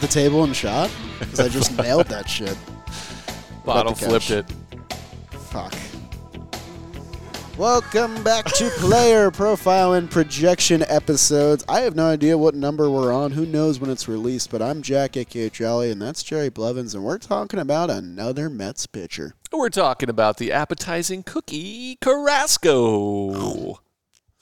The table and shot? Because I just nailed that shit. Bottle flipped it. Fuck. Welcome back to Player Profile and Projection episodes. I have no idea what number we're on. Who knows when it's released? But I'm Jack, aka Jolly, and that's Jerry Blevins, and we're talking about another Mets pitcher. We're talking about the appetizing Cookie Carrasco.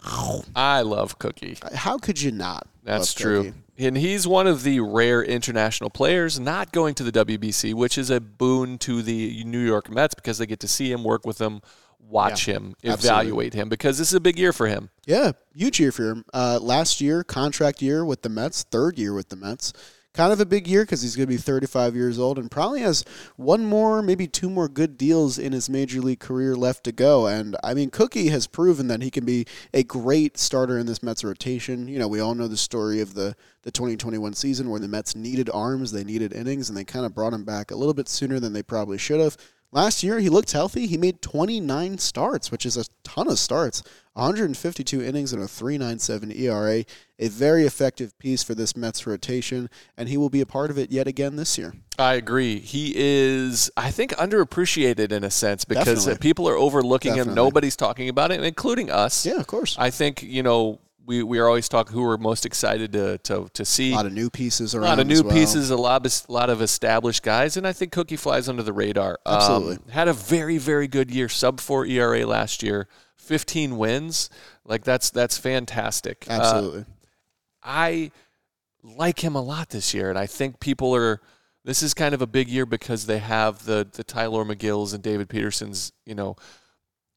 I love Cookie. How could you not? That's true. Cookie? And he's one of the rare international players not going to the WBC, which is a boon to the New York Mets because they get to see him, work with him, watch Yeah, him, absolutely. evaluate him because this is a big year for him. Yeah, huge year for him. Uh, last year, contract year with the Mets, third year with the Mets. Kind of a big year because he's going to be 35 years old and probably has one more, maybe two more good deals in his major league career left to go. And I mean, Cookie has proven that he can be a great starter in this Mets rotation. You know, we all know the story of the, the 2021 season where the Mets needed arms, they needed innings, and they kind of brought him back a little bit sooner than they probably should have. Last year, he looked healthy. He made 29 starts, which is a ton of starts. 152 innings and a 3.97 ERA. A very effective piece for this Mets rotation, and he will be a part of it yet again this year. I agree. He is, I think, underappreciated in a sense because Definitely. people are overlooking him. Nobody's talking about it, including us. Yeah, of course. I think, you know, we, we are always talking who we're most excited to, to, to see. a lot of new pieces around. A lot of new well. pieces, a lot of a lot of established guys, and I think Cookie flies under the radar. Um, Absolutely. had a very very good year, sub four ERA last year, fifteen wins. Like that's that's fantastic. Uh, Absolutely. I like him a lot this year, and I think people are. This is kind of a big year because they have the the Tylor Megills and David Petersons, you know,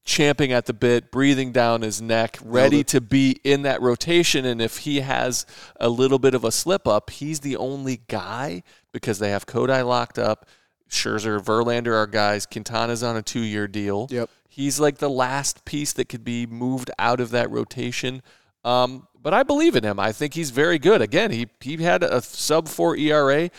champing at the bit, breathing down his neck, ready to be in that rotation. And if he has a little bit of a slip up, he's the only guy because they have Kodai locked up. Scherzer, Verlander are guys. Quintana's on a two year deal. Yep. He's like the last piece that could be moved out of that rotation. Um, but I believe in him. I think he's very good. Again, he he had a sub four ERA.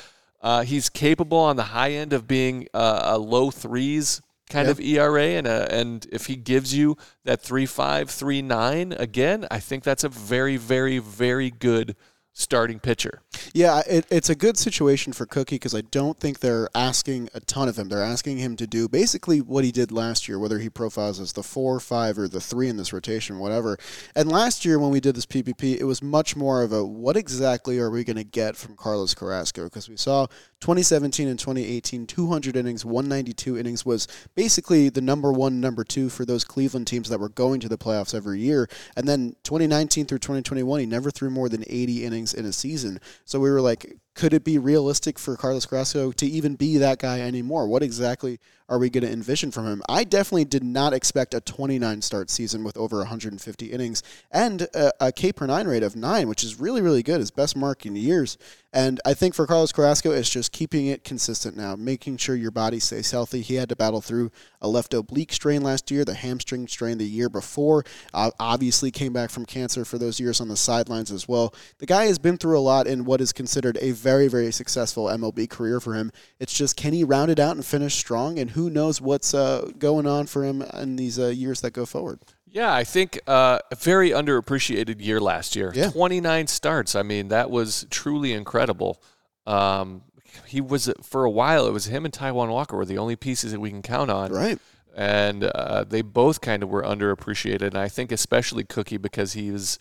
Uh, he's capable on the high end of being uh, a low threes kind Yeah. of ERA, and a, and if he gives you that three five three nine again, I think that's a very very very good starting pitcher. Yeah, it, it's a good situation for Cookie because I don't think they're asking a ton of him. They're asking him to do basically what he did last year, whether he profiles as the four, five, or the three in this rotation, whatever. And last year when we did this PPP, it was much more of a what exactly are we going to get from Carlos Carrasco? Because we saw 2017 and 2018, 200 innings, 192 innings was basically the number one, number two for those Cleveland teams that were going to the playoffs every year. And then 2019 through 2021, he never threw more than 80 innings in a season. So we were like, could it be realistic for Carlos Carrasco to even be that guy anymore? What exactly are we going to envision from him? I definitely did not expect a 29 start season with over 150 innings and a, a K per nine rate of nine, which is really, really good, his best mark in years. And I think for Carlos Carrasco, it's just keeping it consistent now, making sure your body stays healthy. He had to battle through a left oblique strain last year, the hamstring strain the year before. Uh, obviously, came back from cancer for those years on the sidelines as well. The guy has been through a lot in what is considered a very, very successful MLB career for him. It's just can he round it out and finish strong? And who knows what's uh, going on for him in these uh, years that go forward? Yeah, I think uh, a very underappreciated year last year. Yeah. 29 starts. I mean, that was truly incredible. Um, he was for a while. It was him and Taijuan Walker were the only pieces that we can count on. Right. and uh, they both kind of were underappreciated. And I think especially Cookie because he was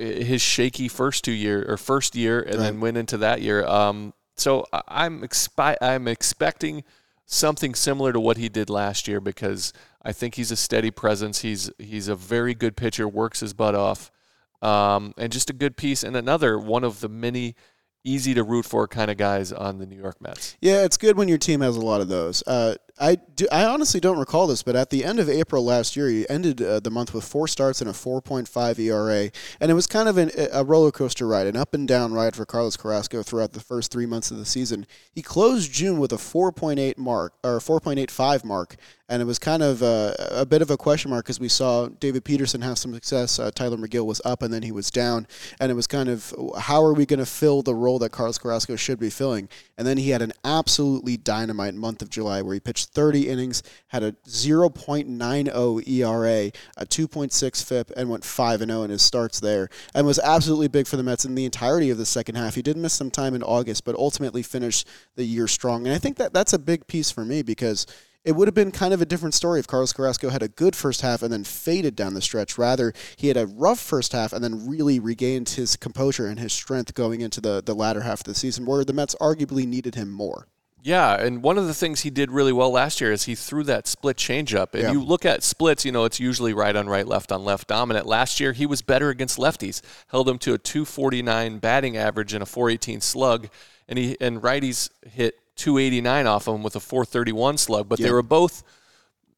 his shaky first two year or first year, and then went into that year. Um, so I'm expi- I'm expecting something similar to what he did last year because I think he's a steady presence. He's he's a very good pitcher, works his butt off, um, and just a good piece. And another one of the many easy to root for kind of guys on the New York Mets. Yeah, it's good when your team has a lot of those. Uh, I do, I honestly don't recall this, but at the end of April last year, he ended uh, the month with four starts and a 4.5 ERA, and it was kind of an, a roller coaster ride, an up and down ride for Carlos Carrasco throughout the first three months of the season. He closed June with a 4.8 mark or 4.85 mark, and it was kind of a, a bit of a question mark because we saw David Peterson have some success. Uh, Tylor Megill was up and then he was down, and it was kind of how are we going to fill the role that Carlos Carrasco should be filling? And then he had an absolutely dynamite month of July where he pitched 30 innings, had a 0.90 ERA, a 2.6 FIP, and went 5 0 in his starts there, and was absolutely big for the Mets in the entirety of the second half. He did miss some time in August, but ultimately finished the year strong. And I think that that's a big piece for me because it would have been kind of a different story if Carlos Carrasco had a good first half and then faded down the stretch. Rather, he had a rough first half and then really regained his composure and his strength going into the, the latter half of the season, where the Mets arguably needed him more. Yeah, and one of the things he did really well last year is he threw that split changeup. And yeah. you look at splits, you know, it's usually right on right, left on left dominant. Last year, he was better against lefties, held them to a 249 batting average and a 418 slug. And he and righties hit 289 off of him with a 431 slug, but they were both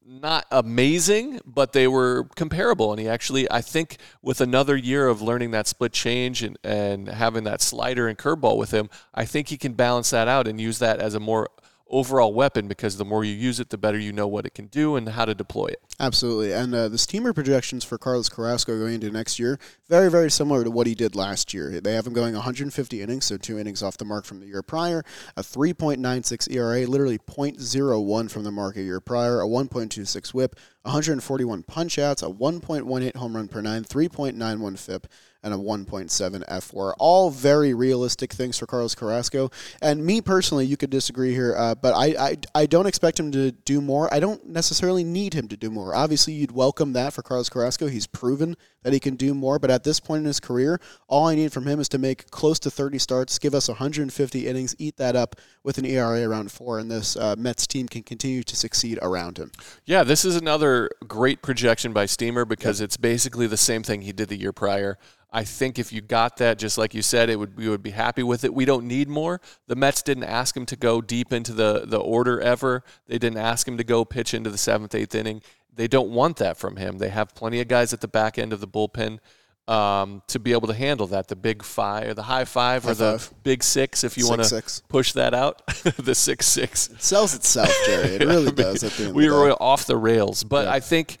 not amazing, but they were comparable. And he actually, I think, with another year of learning that split change and, and having that slider and curveball with him, I think he can balance that out and use that as a more overall weapon because the more you use it, the better you know what it can do and how to deploy it. Absolutely. And uh, the steamer projections for Carlos Carrasco going into next year, very, very similar to what he did last year. They have him going 150 innings, so two innings off the mark from the year prior, a 3.96 ERA, literally 0.01 from the mark a year prior, a 1.26 whip, 141 punch outs, a 1.18 home run per nine, 3.91 FIP and a 1.7 fWAR. All very realistic things for Carlos Carrasco. And me personally, you could disagree here, uh, but I, I, I don't expect him to do more. I don't necessarily need him to do more. Obviously, you'd welcome that for Carlos Carrasco. He's proven that he can do more, but at this point in his career, all I need from him is to make close to 30 starts, give us 150 innings, eat that up with an ERA around four, and this uh, Mets team can continue to succeed around him. Yeah, this is another great projection by Steamer because yep. it's basically the same thing he did the year prior. I think if you got that, just like you said, it would we would be happy with it. We don't need more. The Mets didn't ask him to go deep into the the order ever. They didn't ask him to go pitch into the seventh, eighth inning. They don't want that from him. They have plenty of guys at the back end of the bullpen um, to be able to handle that. The big five, or the high five, high or the five. big six, if you want to push that out. the six six it sells itself, Jerry. It really I mean, does. we were off the rails, but yeah. I think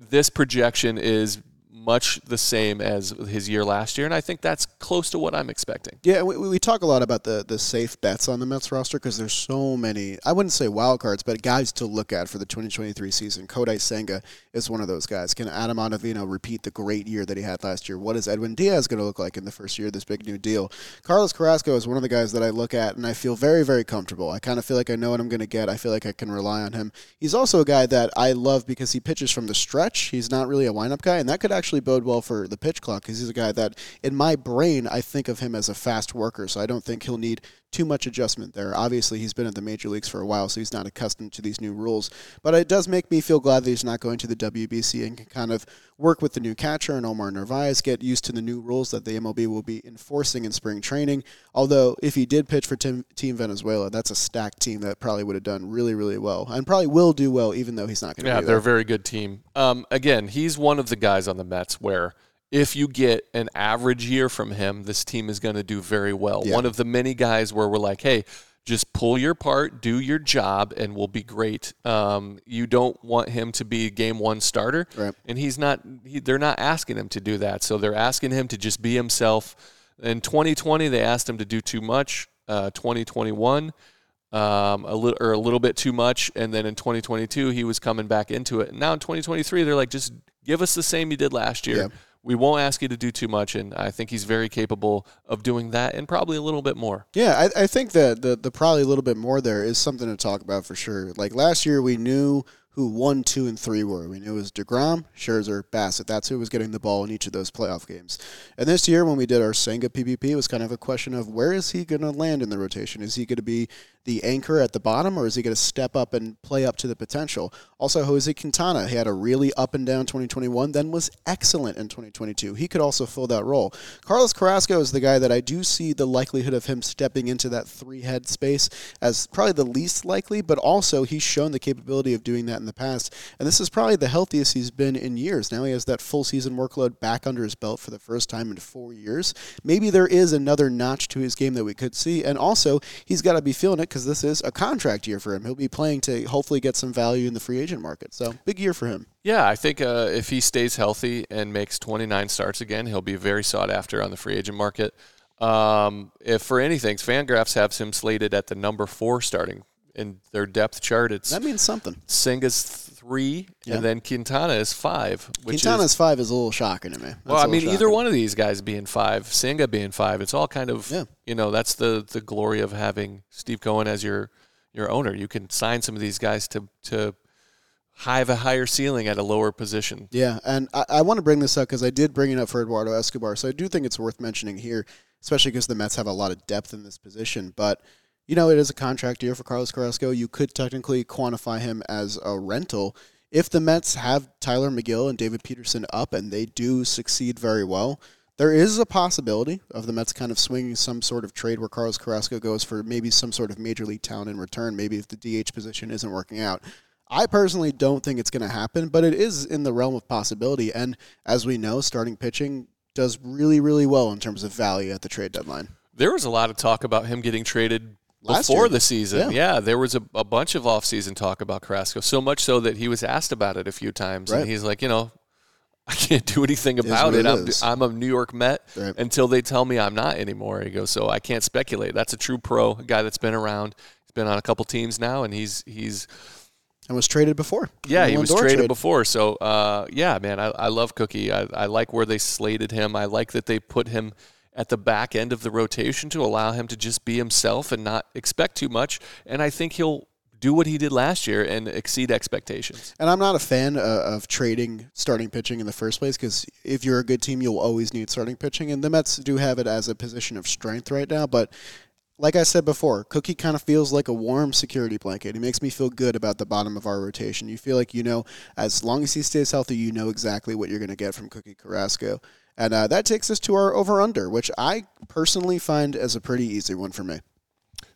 this projection is much the same as his year last year, and I think that's close to what I'm expecting. Yeah, we, we talk a lot about the the safe bets on the Mets roster because there's so many. I wouldn't say wild cards, but guys to look at for the 2023 season. Kodai Senga is one of those guys. Can Adam Ottavino repeat the great year that he had last year? What is Edwin Diaz going to look like in the first year of this big new deal? Carlos Carrasco is one of the guys that I look at and I feel very very comfortable. I kind of feel like I know what I'm going to get. I feel like I can rely on him. He's also a guy that I love because he pitches from the stretch. He's not really a windup guy, and that could actually actually bode well for the pitch clock because he's a guy that, in my brain, I think of him as a fast worker. So I don't think he'll need too much adjustment there. Obviously, he's been in the major leagues for a while, so he's not accustomed to these new rules. But it does make me feel glad that he's not going to the WBC and can kind of work with the new catcher and Omar Narvaez, get used to the new rules that the MLB will be enforcing in spring training. Although, if he did pitch for Team Venezuela, that's a stacked team that probably would have done really, really well and probably will do well, even though he's not going to. Yeah, they're there. a very good team. Um, again, he's one of the guys on the Mets where if you get an average year from him, this team is going to do very well. Yeah. One of the many guys where we're like, hey, just pull your part, do your job, and we'll be great. Um, you don't want him to be game one starter, right. and he's not. He, they're not asking him to do that, so they're asking him to just be himself. In 2020, they asked him to do too much. Uh, 2021, um, a little or a little bit too much, and then in 2022, he was coming back into it. And now in 2023, they're like, just give us the same you did last year. Yeah we won't ask you to do too much, and I think he's very capable of doing that and probably a little bit more. Yeah, I, I think that the the probably a little bit more there is something to talk about for sure. Like last year, we knew who one, two, and three were. We knew it was deGrom, Scherzer, Bassitt. That's who was getting the ball in each of those playoff games. And this year, when we did our Senga PPP, it was kind of a question of where is he going to land in the rotation? Is he going to be the anchor at the bottom, or is he going to step up and play up to the potential? Also, Jose Quintana, he had a really up and down 2021, then was excellent in 2022. He could also fill that role. Carlos Carrasco is the guy that I do see the likelihood of him stepping into that three head space as probably the least likely, but also he's shown the capability of doing that in the past. And this is probably the healthiest he's been in years. Now he has that full season workload back under his belt for the first time in four years. Maybe there is another notch to his game that we could see. And also, he's got to be feeling it because this is a contract year for him. He'll be playing to hopefully get some value in the free agent market. So big year for him. Yeah, I think uh, if he stays healthy and makes 29 starts again, he'll be very sought after on the free agent market. Um, if for anything, Fangraphs has him slated at the number four starting in their depth chart. It's that means something. Senga's three, yeah. and then Quintana is five. Quintana's is, five is a little shocking to me. That's well, I mean, shocking. either one of these guys being five, Senga being five, it's all kind of, yeah. you know, that's the the glory of having Steve Cohen as your your owner. You can sign some of these guys to to have a higher ceiling at a lower position. Yeah, and I, I want to bring this up because I did bring it up for Eduardo Escobar, so I do think it's worth mentioning here, especially because the Mets have a lot of depth in this position, but you know, it is a contract year for Carlos Carrasco. You could technically quantify him as a rental. If the Mets have Tylor Megill and David Peterson up and they do succeed very well, there is a possibility of the Mets kind of swinging some sort of trade where Carlos Carrasco goes for maybe some sort of major league talent in return, maybe if the DH position isn't working out. I personally don't think it's going to happen, but it is in the realm of possibility. And as we know, starting pitching does really, really well in terms of value at the trade deadline. There was a lot of talk about him getting traded before year. the season. Yeah. Yeah, there was a, a bunch of off-season talk about Carrasco, so much so that he was asked about it a few times, Right. and he's like, you know, I can't do anything about it. it I'm. I'm a New York Met Right. until they tell me I'm not anymore. He goes, so I can't speculate. That's a true pro, a guy that's been around. He's been on a couple teams now, and he's he's And was traded before. yeah, he was traded trade. before. So, uh, yeah, man, I, I love Cookie. I, I like where they slated him. I like that they put him at the back end of the rotation to allow him to just be himself and not expect too much. And I think he'll do what he did last year and exceed expectations. And I'm not a fan uh, of trading starting pitching in the first place because if you're a good team, you'll always need starting pitching. And the Mets do have it as a position of strength right now. But like I said before, Cookie kind of feels like a warm security blanket. He makes me feel good about the bottom of our rotation. You feel like you know, as long as he stays healthy, you know exactly what you're going to get from Cookie Carrasco. And uh, that takes us to our over under, which I personally find as a pretty easy one for me.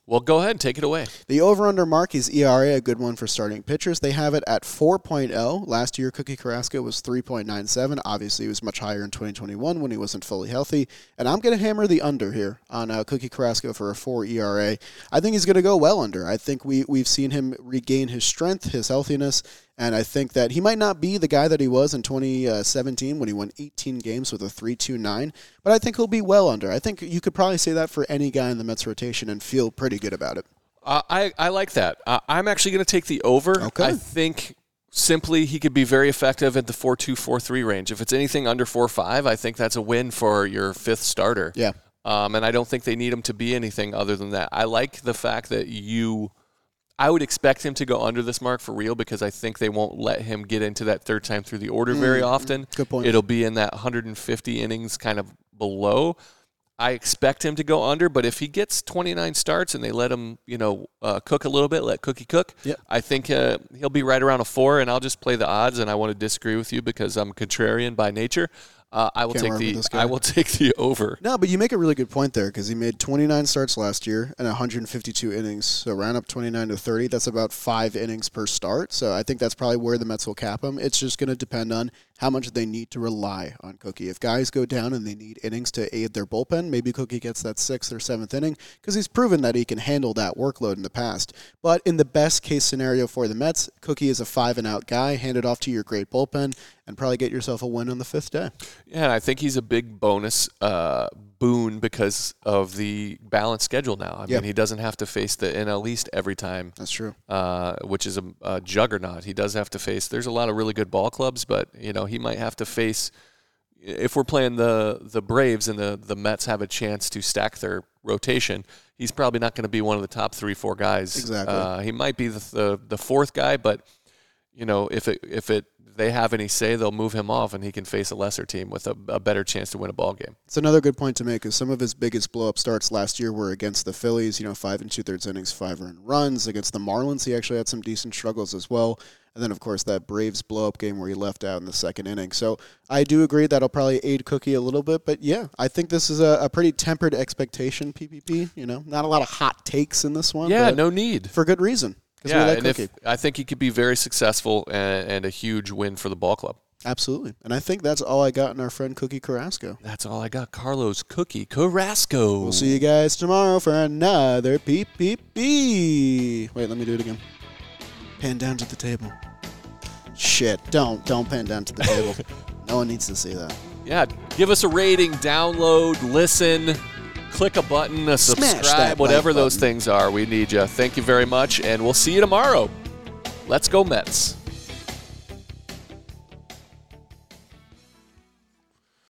Well, go ahead and take it away. The over under mark is ERA, a good one for starting pitchers. They have it at 4.0. Last year, Cookie Carrasco was 3.97. Obviously, he was much higher in 2021 when he wasn't fully healthy. And I'm going to hammer the under here on uh, Cookie Carrasco for a 4 ERA. I think he's going to go well under. I think we, we've seen him regain his strength, his healthiness, and I think that he might not be the guy that he was in 2017 when he won 18 games with a 3.29, but I think he'll be well under. I think you could probably say that for any guy in the Mets rotation and feel pretty good about it. Uh, I, I like that. Uh, I'm actually going to take the over. Okay. I think simply he could be very effective at the 4 2 4 3 range. If it's anything under 4 5, I think that's a win for your fifth starter. Yeah. Um, and I don't think they need him to be anything other than that. I like the fact that you. I would expect him to go under this mark for real because I think they won't let him get into that third time through the order very often. Good point. It'll be in that 150 innings kind of below. I expect him to go under, but if he gets 29 starts and they let him, you know, uh, cook a little bit, let Cookie cook, Yep. I think uh, he'll be right around a four. And I'll just play the odds, and I want to disagree with you because I'm contrarian by nature. Uh, I will Can't take the. I will take the over. No, but you make a really good point there because he made 29 starts last year and 152 innings. So round up 29 to 30. That's about five innings per start. So I think that's probably where the Mets will cap him. It's just going to depend on how much they need to rely on Cookie. If guys go down and they need innings to aid their bullpen, maybe Cookie gets that sixth or seventh inning because he's proven that he can handle that workload in the past. But in the best case scenario for the Mets, Cookie is a five and out guy. Hand it off to your great bullpen and probably get yourself a win on the fifth day. Yeah, I think he's a big bonus uh, boon because of the balanced schedule now. I Yeah. mean, he doesn't have to face the NL East every time. That's true. uh, which is a, a juggernaut. He does have to face. There's a lot of really good ball clubs, but you know he might have to face. If we're playing the the Braves and the the Mets have a chance to stack their rotation, he's probably not going to be one of the top three four guys. Exactly. Uh, he might be the, the the fourth guy, but you know, if it if it they have any say, they'll move him off, and he can face a lesser team with a, a better chance to win a ball game. It's another good point to make. Is some of his biggest blow up starts last year were against the Phillies. You know, five and two thirds innings, five earned runs against the Marlins. He actually had some decent struggles as well. And then, of course, that Braves blow up game where he left out in the second inning. So I do agree that'll probably aid Cookie a little bit. But yeah, I think this is a, a pretty tempered expectation, PPP. You know, not a lot of hot takes in this one. Yeah, no need. For good reason. Yeah, like and if, I think he could be very successful and, and a huge win for the ball club. Absolutely. And I think that's all I got in our friend Cookie Carrasco. That's all I got. Carlos Cookie Carrasco. We'll see you guys tomorrow for another PPP. Wait, let me do it again. Pan down to the table. Shit, don't don't pan down to the table. no one needs to see that. Yeah, give us a rating, download, listen, click a button, a subscribe, whatever those button. things are. We need you. Thank you very much, and we'll see you tomorrow. Let's go, Mets.